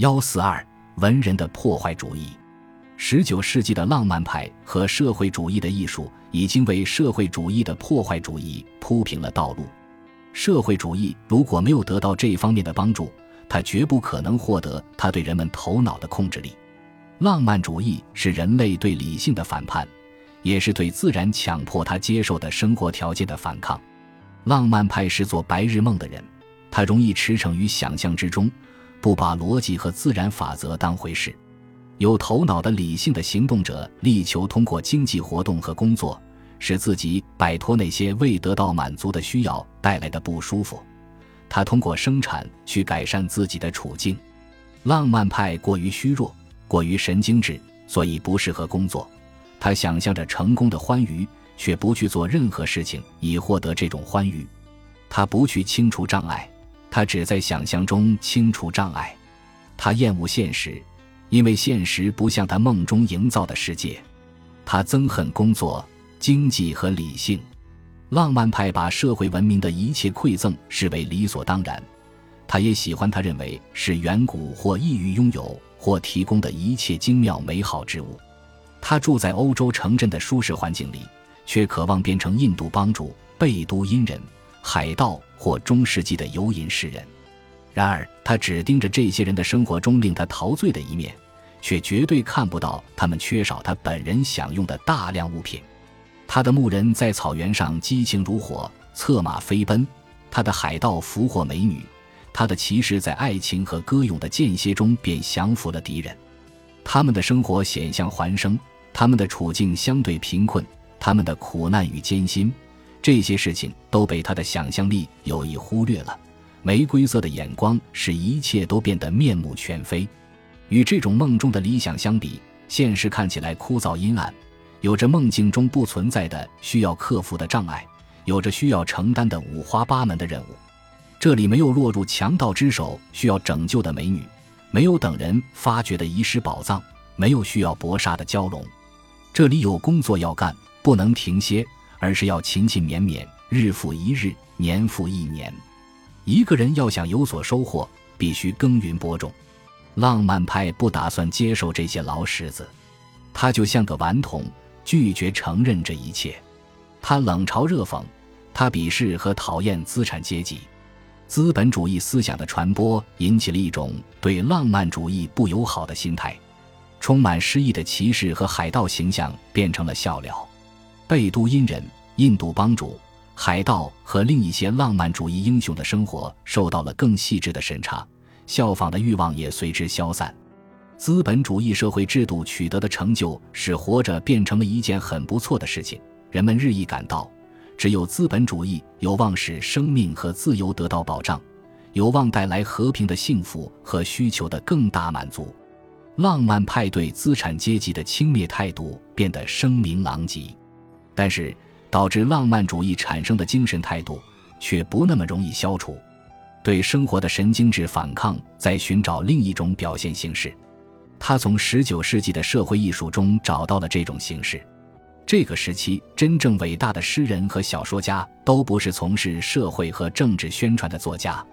幺四二文人的破坏主义。十九世纪的浪漫派和社会主义的艺术已经为社会主义的破坏主义铺平了道路。社会主义如果没有得到这方面的帮助，它绝不可能获得它对人们头脑的控制力。浪漫主义是人类对理性的反叛，也是对自然强迫他接受的生活条件的反抗。浪漫派是做白日梦的人，他容易驰骋于想象之中，不把逻辑和自然法则当回事。有头脑的理性的行动者力求通过经济活动和工作，使自己摆脱那些未得到满足的需要带来的不舒服。他通过生产去改善自己的处境。浪漫派过于虚弱，过于神经质，所以不适合工作。他想象着成功的欢愉，却不去做任何事情以获得这种欢愉。他不去清除障碍，他只在想象中清除障碍。他厌恶现实。因为现实不像他梦中营造的世界，他憎恨工作、经济和理性。浪漫派把社会文明的一切馈赠视为理所当然，他也喜欢他认为是远古或易于拥有或提供的一切精妙美好之物。他住在欧洲城镇的舒适环境里，却渴望变成印度帮主、贝都因人、海盗或中世纪的游吟诗人。然而，他只盯着这些人的生活中令他陶醉的一面，却绝对看不到他们缺少他本人享用的大量物品。他的牧人在草原上激情如火，策马飞奔；他的海盗俘获美女；他的骑士在爱情和歌咏的间歇中便降服了敌人。他们的生活险象环生，他们的处境相对贫困，他们的苦难与艰辛，这些事情都被他的想象力有意忽略了。玫瑰色的眼光使一切都变得面目全非。与这种梦中的理想相比，现实看起来枯燥阴暗，有着梦境中不存在的需要克服的障碍，有着需要承担的五花八门的任务。这里没有落入强盗之手需要拯救的美女，没有等人发掘的遗失宝藏，没有需要搏杀的蛟龙。这里有工作要干，不能停歇，而是要勤勤勉勉，日复一日，年复一年。一个人要想有所收获，必须耕耘播种。浪漫派不打算接受这些老石子，他就像个顽童，拒绝承认这一切。他冷嘲热讽，他鄙视和讨厌资产阶级。资本主义思想的传播引起了一种对浪漫主义不友好的心态。充满诗意的骑士和海盗形象变成了笑料。贝都因人、印度帮主。海盗和另一些浪漫主义英雄的生活受到了更细致的审查，效仿的欲望也随之消散。资本主义社会制度取得的成就使活着变成了一件很不错的事情。人们日益感到，只有资本主义有望使生命和自由得到保障，有望带来和平的幸福和需求的更大满足。浪漫派对资产阶级的轻蔑态度变得声名狼藉，但是。导致浪漫主义产生的精神态度却不那么容易消除，对生活的神经质反抗在寻找另一种表现形式。他从十九世纪的社会艺术中找到了这种形式。这个时期真正伟大的诗人和小说家都不是从事社会和政治宣传的作家。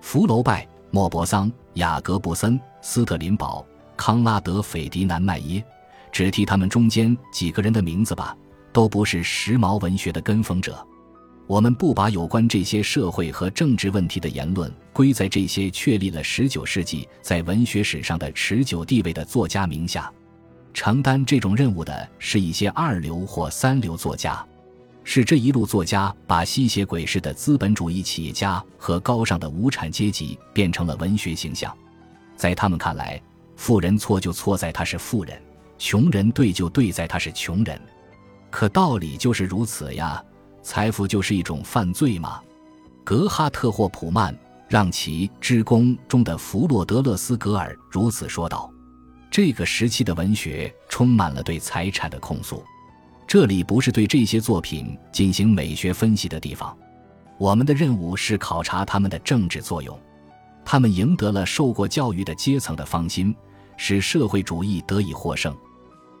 福楼拜、莫泊桑、雅各布森、斯特林堡、康拉德、斐迪南麦耶，只提他们中间几个人的名字吧。都不是时髦文学的跟风者，我们不把有关这些社会和政治问题的言论归在这些确立了十九世纪在文学史上的持久地位的作家名下。承担这种任务的是一些二流或三流作家，是这一路作家把吸血鬼式的资本主义企业家和高尚的无产阶级变成了文学形象。在他们看来，富人错就错在他是富人，穷人对就对在他是穷人。可道理就是如此呀，财富就是一种犯罪吗？格哈特霍普曼让其之宫中的弗洛德勒斯格尔如此说道。这个时期的文学充满了对财产的控诉。这里不是对这些作品进行美学分析的地方，我们的任务是考察他们的政治作用。他们赢得了受过教育的阶层的芳心，使社会主义得以获胜。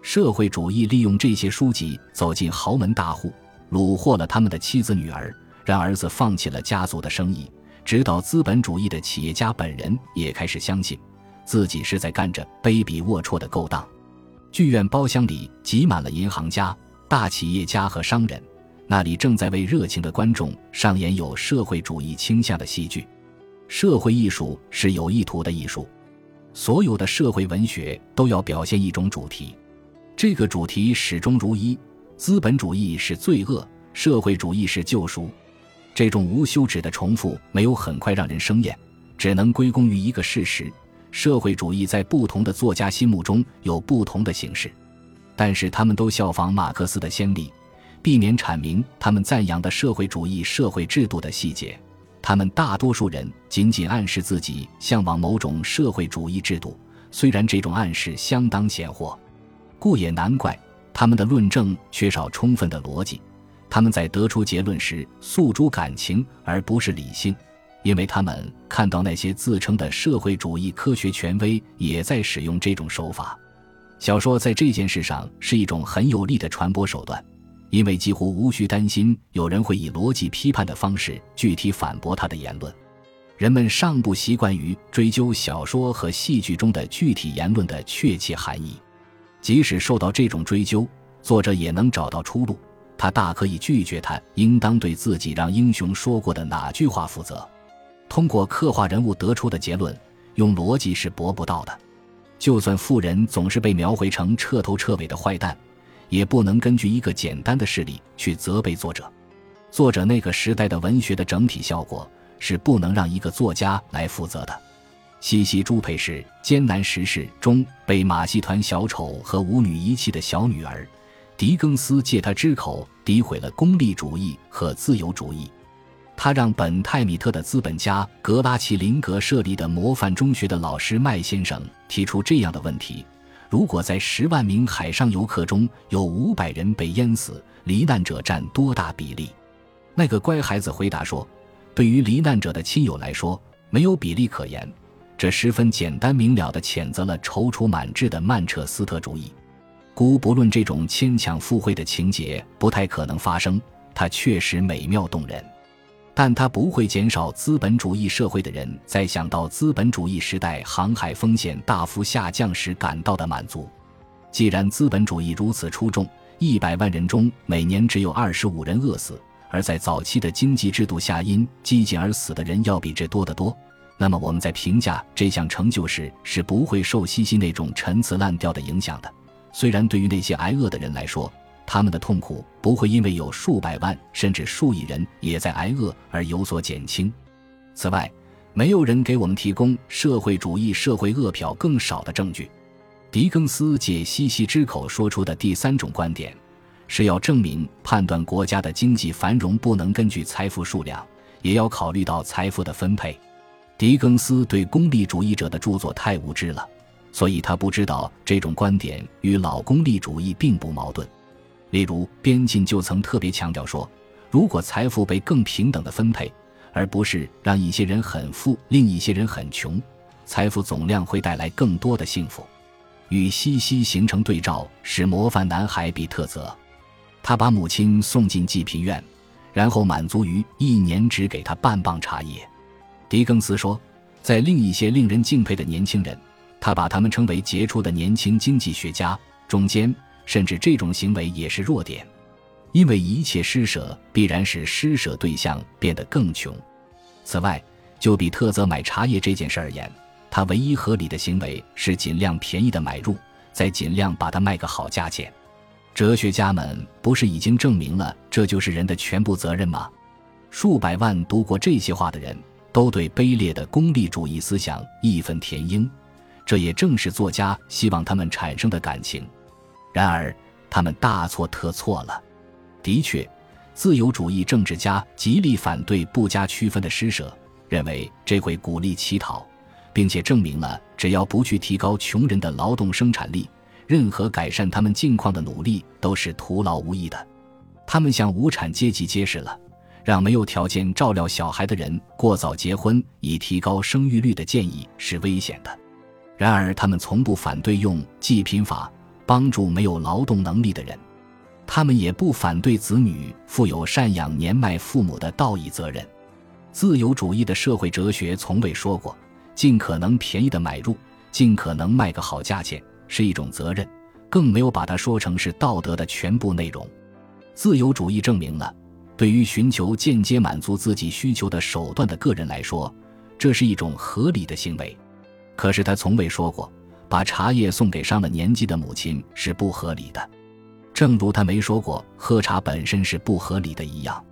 社会主义利用这些书籍走进豪门大户，虏获了他们的妻子女儿，让儿子放弃了家族的生意。直到资本主义的企业家本人也开始相信，自己是在干着卑鄙龌龊的勾当。剧院包厢里挤满了银行家、大企业家和商人，那里正在为热情的观众上演有社会主义倾向的戏剧。社会艺术是有意图的艺术，所有的社会文学都要表现一种主题，这个主题始终如一：资本主义是罪恶，社会主义是救赎。这种无休止的重复没有很快让人生厌，只能归功于一个事实：社会主义在不同的作家心目中有不同的形式，但是他们都效仿马克思的先例，避免阐明他们赞扬的社会主义社会制度的细节。他们大多数人仅仅暗示自己向往某种社会主义制度，虽然这种暗示相当鲜活，故也难怪他们的论证缺少充分的逻辑。他们在得出结论时诉诸感情而不是理性，因为他们看到那些自称的社会主义科学权威也在使用这种手法。小说在这件事上是一种很有力的传播手段。因为几乎无需担心有人会以逻辑批判的方式具体反驳他的言论，人们尚不习惯于追究小说和戏剧中的具体言论的确切含义。即使受到这种追究，作者也能找到出路。他大可以拒绝他应当对自己让英雄说过的哪句话负责。通过刻画人物得出的结论，用逻辑是驳不到的。就算富人总是被描绘成彻头彻尾的坏蛋。也不能根据一个简单的事例去责备作者。作者那个时代的文学的整体效果是不能让一个作家来负责的。西西朱佩是艰难时事中被马戏团小丑和舞女遗弃的小女儿，狄更斯借她之口诋毁了功利主义和自由主义。他让本泰米特的资本家格拉奇林格设立的模范中学的老师麦先生提出这样的问题。如果在十万名海上游客中有五百人被淹死，罹难者占多大比例？那个乖孩子回答说：“对于罹难者的亲友来说，没有比例可言。”这十分简单明了地谴责了踌躇满志的曼彻斯特主义。姑不论这种牵强附会的情节不太可能发生，它确实美妙动人。但它不会减少资本主义社会的人在想到资本主义时代航海风险大幅下降时感到的满足。既然资本主义如此出众，一百万人中每年只有二十五人饿死，而在早期的经济制度下因饥馑而死的人要比这多得多，那么我们在评价这项成就时是不会受西西那种陈词滥调的影响的。虽然对于那些挨饿的人来说，他们的痛苦不会因为有数百万甚至数亿人也在挨饿而有所减轻。此外，没有人给我们提供社会主义社会饿殍更少的证据。狄更斯借西西之口说出的第三种观点，是要证明判断国家的经济繁荣不能根据财富数量，也要考虑到财富的分配。狄更斯对功利主义者的著作太无知了，所以他不知道这种观点与老功利主义并不矛盾。例如，边沁就曾特别强调说，如果财富被更平等的分配，而不是让一些人很富，另一些人很穷，财富总量会带来更多的幸福。与西西形成对照是模范男孩比特泽，他把母亲送进济贫院，然后满足于一年只给他半磅茶叶。狄更斯说，在另一些令人敬佩的年轻人，他把他们称为杰出的年轻经济学家中间。甚至这种行为也是弱点，因为一切施舍必然使施舍对象变得更穷。此外，就比特泽买茶叶这件事而言，他唯一合理的行为是尽量便宜的买入，再尽量把它卖个好价钱。哲学家们不是已经证明了这就是人的全部责任吗？数百万读过这些话的人都对卑劣的功利主义思想义愤填膺，这也正是作家希望他们产生的感情。然而，他们大错特错了。的确，自由主义政治家极力反对不加区分的施舍，认为这会鼓励乞讨，并且证明了只要不去提高穷人的劳动生产力，任何改善他们境况的努力都是徒劳无益的。他们向无产阶级揭示了，让没有条件照料小孩的人过早结婚以提高生育率的建议是危险的。然而，他们从不反对用济贫法。帮助没有劳动能力的人，他们也不反对子女负有赡养年迈父母的道义责任。自由主义的社会哲学从未说过尽可能便宜的买入，尽可能卖个好价钱是一种责任，更没有把它说成是道德的全部内容。自由主义证明了，对于寻求间接满足自己需求的手段的个人来说，这是一种合理的行为。可是他从未说过，把茶叶送给上了年纪的母亲是不合理的。正如他没说过喝茶本身是不合理的一样。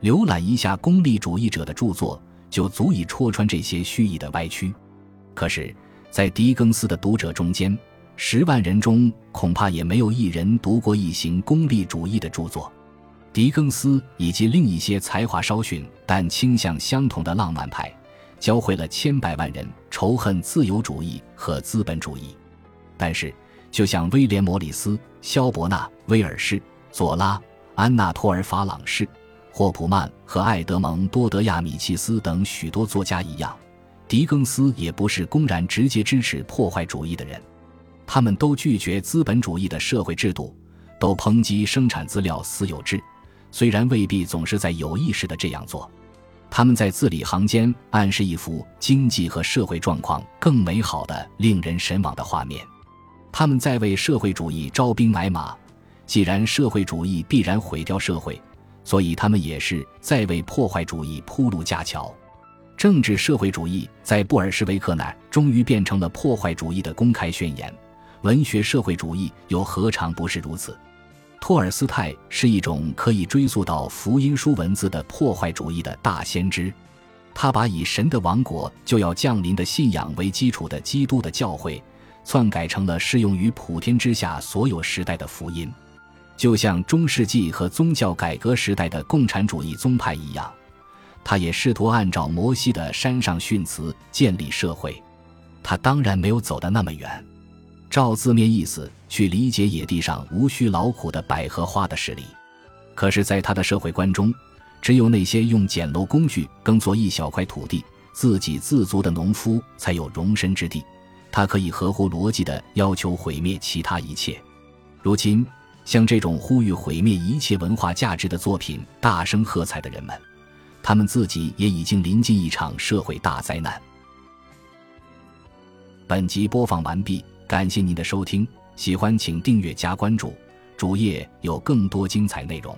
浏览一下功利主义者的著作，就足以戳穿这些蓄意的歪曲。可是，在狄更斯的读者中间，十万人中恐怕也没有一人读过一行功利主义的著作。狄更斯以及另一些才华稍逊但倾向相同的浪漫派，教会了千百万人仇恨自由主义和资本主义。但是，就像威廉·摩里斯、肖伯纳、威尔士、佐拉、安娜托尔·法朗士、霍普曼和艾德蒙多·德亚米契斯等许多作家一样。狄更斯也不是公然直接支持破坏主义的人，他们都拒绝资本主义的社会制度，都抨击生产资料私有制，虽然未必总是在有意识的这样做。他们在字里行间暗示一幅经济和社会状况更美好的、令人神往的画面。他们在为社会主义招兵买马，既然社会主义必然毁掉社会，所以他们也是在为破坏主义铺路架桥。政治社会主义在布尔什维克那终于变成了破坏主义的公开宣言，文学社会主义又何尝不是如此？托尔斯泰是一种可以追溯到福音书文字的破坏主义的大先知，他把以神的王国就要降临的信仰为基础的基督的教诲，篡改成了适用于普天之下所有时代的福音，就像中世纪和宗教改革时代的共产主义宗派一样。他也试图按照摩西的山上训词建立社会，他当然没有走得那么远。照字面意思去理解野地上无需劳苦的百合花的势力，可是，在他的社会观中，只有那些用简陋工具耕作一小块土地、自给自足的农夫才有容身之地。他可以合乎逻辑地要求毁灭其他一切。如今，像这种呼吁毁灭一切文化价值的作品大声喝彩的人们。他们自己也已经临近一场社会大灾难。本集播放完毕，感谢您的收听，喜欢请订阅加关注，主页有更多精彩内容。